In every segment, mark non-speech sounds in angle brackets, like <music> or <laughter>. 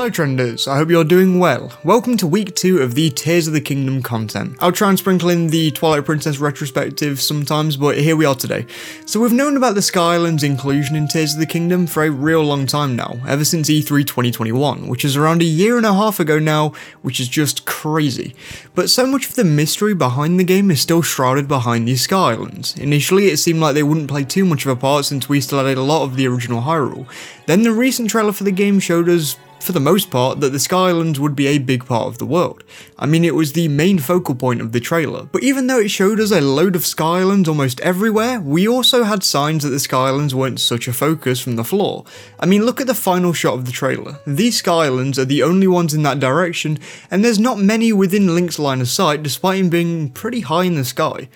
Hello Trenders, I hope you're doing well. Welcome to week 2 of the Tears of the Kingdom content. I'll try and sprinkle in the Twilight Princess retrospective sometimes, but here we are today. So we've known about the Sky Islands inclusion in Tears of the Kingdom for a real long time now, ever since E3 2021, which is around a year and a half ago now, which is just crazy. But so much of the mystery behind the game is still shrouded behind these Sky Islands. Initially it seemed like they wouldn't play too much of a part since we still had a lot of the original Hyrule. Then the recent trailer for the game showed us for the most part, that the Sky Islands would be a big part of the world. I mean, it was the main focal point of the trailer. But even though it showed us a load of Sky Islands almost everywhere, we also had signs that the Sky Islands weren't such a focus from the floor. I mean, look at the final shot of the trailer. These Sky Islands are the only ones in that direction, and there's not many within Link's line of sight despite him being pretty high in the sky.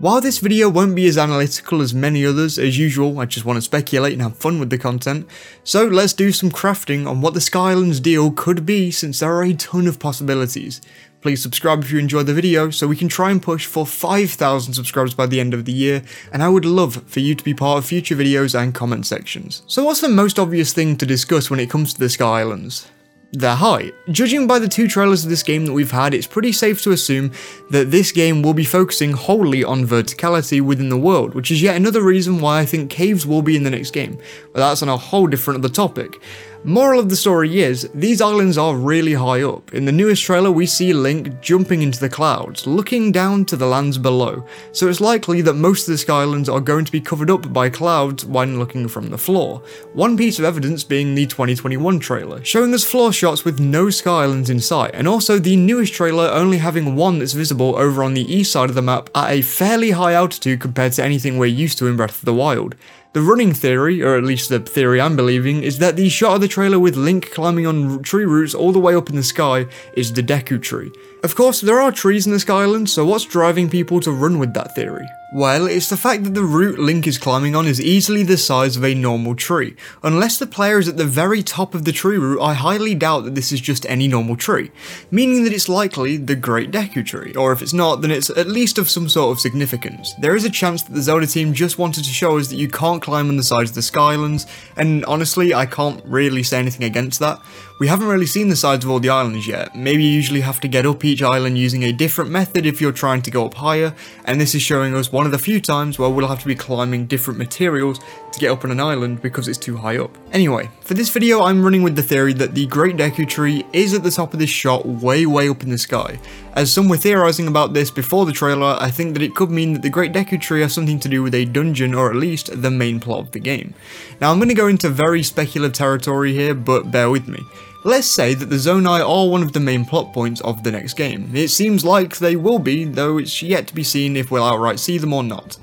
While this video won't be as analytical as many others, as usual, I just want to speculate and have fun with the content, so let's do some crafting on what the Skylands deal could be since there are a ton of possibilities. Please subscribe if you enjoyed the video so we can try and push for 5,000 subscribers by the end of the year, and I would love for you to be part of future videos and comment sections. So what's the most obvious thing to discuss when it comes to the Sky Islands? Their height. Judging by the two trailers of this game that we've had, it's pretty safe to assume that this game will be focusing wholly on verticality within the world, which is yet another reason why I think caves will be in the next game, but that's on a whole different other topic. Moral of the story is, these islands are really high up. In the newest trailer we see Link jumping into the clouds, looking down to the lands below, so it's likely that most of the Skylands are going to be covered up by clouds when looking from the floor. One piece of evidence being the 2021 trailer, showing us floor shots with no Skylands in sight, and also the newest trailer only having one that's visible over on the east side of the map at a fairly high altitude compared to anything we're used to in Breath of the Wild. The running theory, or at least the theory I'm believing, is that the shot of the trailer with Link climbing on tree roots all the way up in the sky is the Deku Tree. Of course, there are trees in the Skylands, so what's driving people to run with that theory? Well, it's the fact that the root Link is climbing on is easily the size of a normal tree. Unless the player is at the very top of the tree root, I highly doubt that this is just any normal tree, meaning that it's likely the Great Deku Tree, or if it's not, then it's at least of some sort of significance. There is a chance that the Zelda team just wanted to show us that you can't climb on the sides of the Skylands, and honestly, I can't really say anything against that. We haven't really seen the sides of all the islands yet, maybe you usually have to get up each island using a different method if you're trying to go up higher, and this is showing us one of the few times where we'll have to be climbing different materials to get up on an island because it's too high up. Anyway, for this video I'm running with the theory that the Great Deku Tree is at the top of this shot way way up in the sky. As some were theorising about this before the trailer, I think that it could mean that the Great Deku Tree has something to do with a dungeon or at least the main plot of the game. Now I'm going to go into very speculative territory here, but bear with me. Let's say that the Zonai are one of the main plot points of the next game. It seems like they will be, though it's yet to be seen if we'll outright see them or not.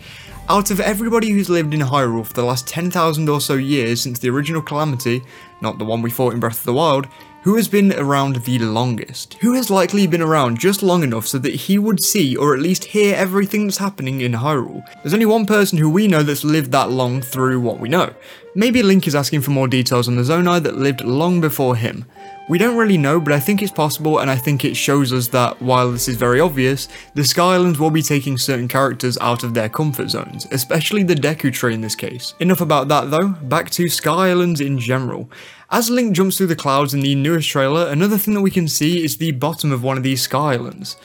Out of everybody who's lived in Hyrule for the last 10,000 or so years since the original Calamity, not the one we fought in Breath of the Wild, who has been around the longest? Who has likely been around just long enough so that he would see or at least hear everything that's happening in Hyrule? There's only one person who we know that's lived that long through what we know. Maybe Link is asking for more details on the Zonai that lived long before him. We don't really know, but I think it's possible, and I think it shows us that while this is very obvious, the Sky Islands will be taking certain characters out of their comfort zones, especially the Deku Tree in this case. Enough about that though, back to Sky Islands in general. As Link jumps through the clouds in the newest trailer, another thing that we can see is the bottom of one of these Sky Islands.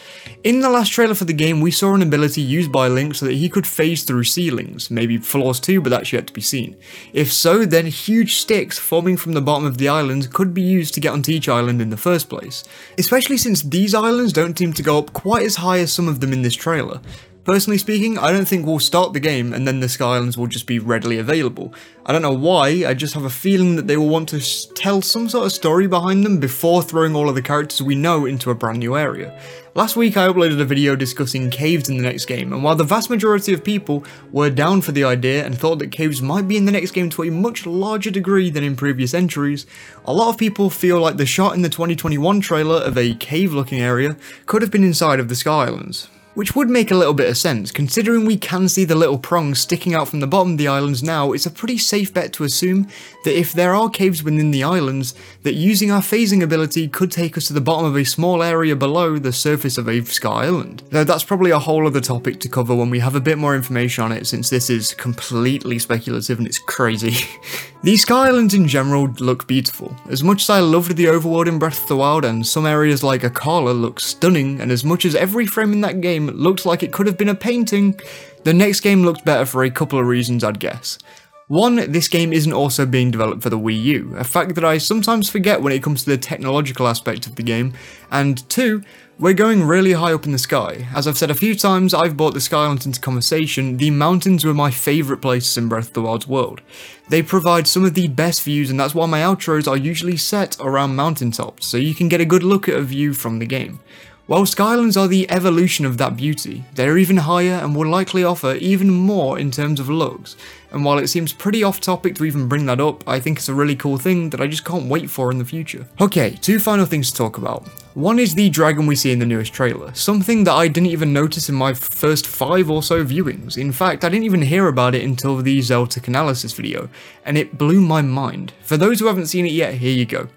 In the last trailer for the game, we saw an ability used by Link so that he could phase through ceilings, maybe floors too, but that's yet to be seen. If so, then huge sticks forming from the bottom of the island could be used to get onto each island in the first place. Especially since these islands don't seem to go up quite as high as some of them in this trailer. Personally speaking, I don't think we'll start the game and then the Sky Islands will just be readily available. I don't know why, I just have a feeling that they will want to tell some sort of story behind them before throwing all of the characters we know into a brand new area. Last week I uploaded a video discussing caves in the next game, and while the vast majority of people were down for the idea and thought that caves might be in the next game to a much larger degree than in previous entries, a lot of people feel like the shot in the 2021 trailer of a cave looking area could have been inside of the Sky Islands. Which would make a little bit of sense, considering we can see the little prongs sticking out from the bottom of the islands now, it's a pretty safe bet to assume that if there are caves within the islands, that using our phasing ability could take us to the bottom of a small area below the surface of a sky island. Though that's probably a whole other topic to cover when we have a bit more information on it, since this is completely speculative and it's crazy. <laughs> These sky islands in general look beautiful. As much as I loved the overworld in Breath of the Wild and some areas like Akkala look stunning, and as much as every frame in that game looked like it could have been a painting, the next game looked better for a couple of reasons I'd guess. One, this game isn't also being developed for the Wii U, a fact that I sometimes forget when it comes to the technological aspect of the game, and two, we're going really high up in the sky. As I've said a few times, I've brought the Skylands into conversation, the mountains were my favourite places in Breath of the Wild's world. They provide some of the best views and that's why my outros are usually set around mountaintops, so you can get a good look at a view from the game. While Skylands are the evolution of that beauty, they're even higher and will likely offer even more in terms of looks, and while it seems pretty off topic to even bring that up, I think it's a really cool thing that I just can't wait for in the future. Okay, two final things to talk about. One is the dragon we see in the newest trailer, something that I didn't even notice in my first five or so viewings. In fact, I didn't even hear about it until the Zeltik analysis video, and it blew my mind. For those who haven't seen it yet, here you go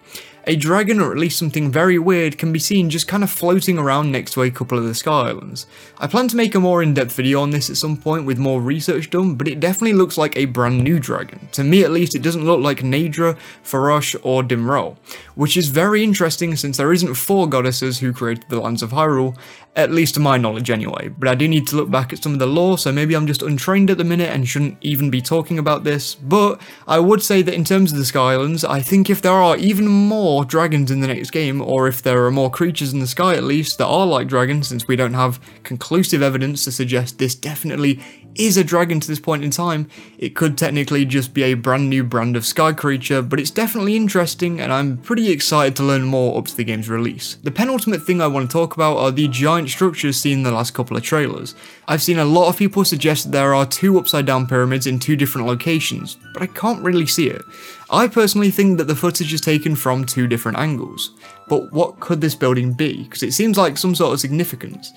a dragon or at least something very weird can be seen just kind of floating around next to a couple of the Sky Islands. I plan to make a more in-depth video on this at some point with more research done, but it definitely looks like a brand new dragon. To me at least, it doesn't look like Naydra, Farosh or Dinraal, which is very interesting since there isn't four goddesses who created the lands of Hyrule, at least to my knowledge anyway, but I do need to look back at some of the lore, so maybe I'm just untrained at the minute and shouldn't even be talking about this, but I would say that in terms of the Sky Islands, I think if there are even more dragons in the next game, or if there are more creatures in the sky at least that are like dragons, since we don't have conclusive evidence to suggest this definitely is a dragon to this point in time, it could technically just be a brand new brand of sky creature, but it's definitely interesting and I'm pretty excited to learn more up to the game's release. The penultimate thing I want to talk about are the giant structures seen in the last couple of trailers. I've seen a lot of people suggest that there are two upside down pyramids in two different locations, but I can't really see it. I personally think that the footage is taken from two different angles. But what could this building be? Because it seems like some sort of significance.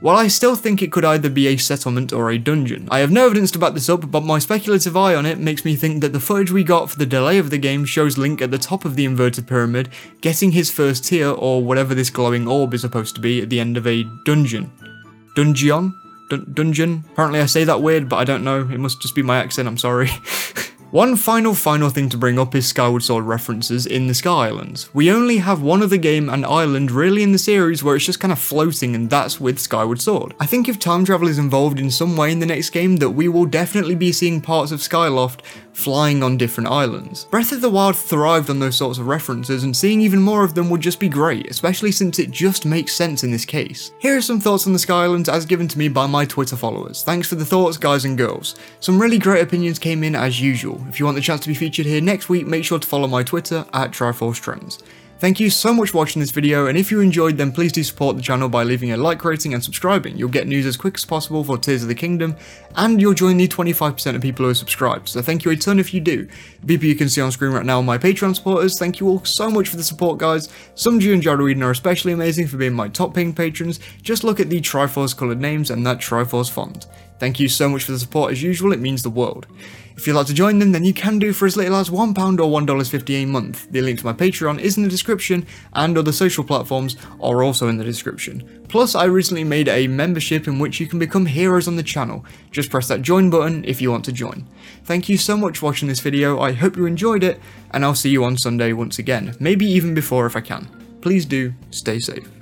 While I still think it could either be a settlement or a dungeon, I have no evidence to back this up, but my speculative eye on it makes me think that the footage we got for the delay of the game shows Link at the top of the inverted pyramid, getting his first tear or whatever this glowing orb is supposed to be, at the end of a dungeon. Dungeon? Dun dungeon? Apparently I say that weird, but I don't know, it must just be my accent, I'm sorry. <laughs> One final final thing to bring up is Skyward Sword references in the Sky Islands. We only have one other game and island really in the series where it's just kind of floating and that's with Skyward Sword. I think if time travel is involved in some way in the next game that we will definitely be seeing parts of Skyloft flying on different islands. Breath of the Wild thrived on those sorts of references and seeing even more of them would just be great, especially since it just makes sense in this case. Here are some thoughts on the Sky Islands as given to me by my Twitter followers. Thanks for the thoughts guys and girls. Some really great opinions came in as usual. If you want the chance to be featured here next week, make sure to follow my Twitter at Triforce Trends. Thank you so much for watching this video, and if you enjoyed then please do support the channel by leaving a like rating and subscribing. You'll get news as quick as possible for Tears of the Kingdom, and you'll join the 25% of people who are subscribed, so thank you a ton if you do. The people you can see on screen right now are my Patreon supporters, thank you all so much for the support guys. Sumju and Jared Eden are especially amazing for being my top paying patrons, just look at the Triforce coloured names and that Triforce font. Thank you so much for the support as usual, it means the world. If you'd like to join them, then you can do for as little as £1 or $1.50 a month. The link to my Patreon is in the description, and other social platforms are also in the description. Plus, I recently made a membership in which you can become heroes on the channel. Just press that join button if you want to join. Thank you so much for watching this video, I hope you enjoyed it, and I'll see you on Sunday once again, maybe even before if I can. Please do, stay safe.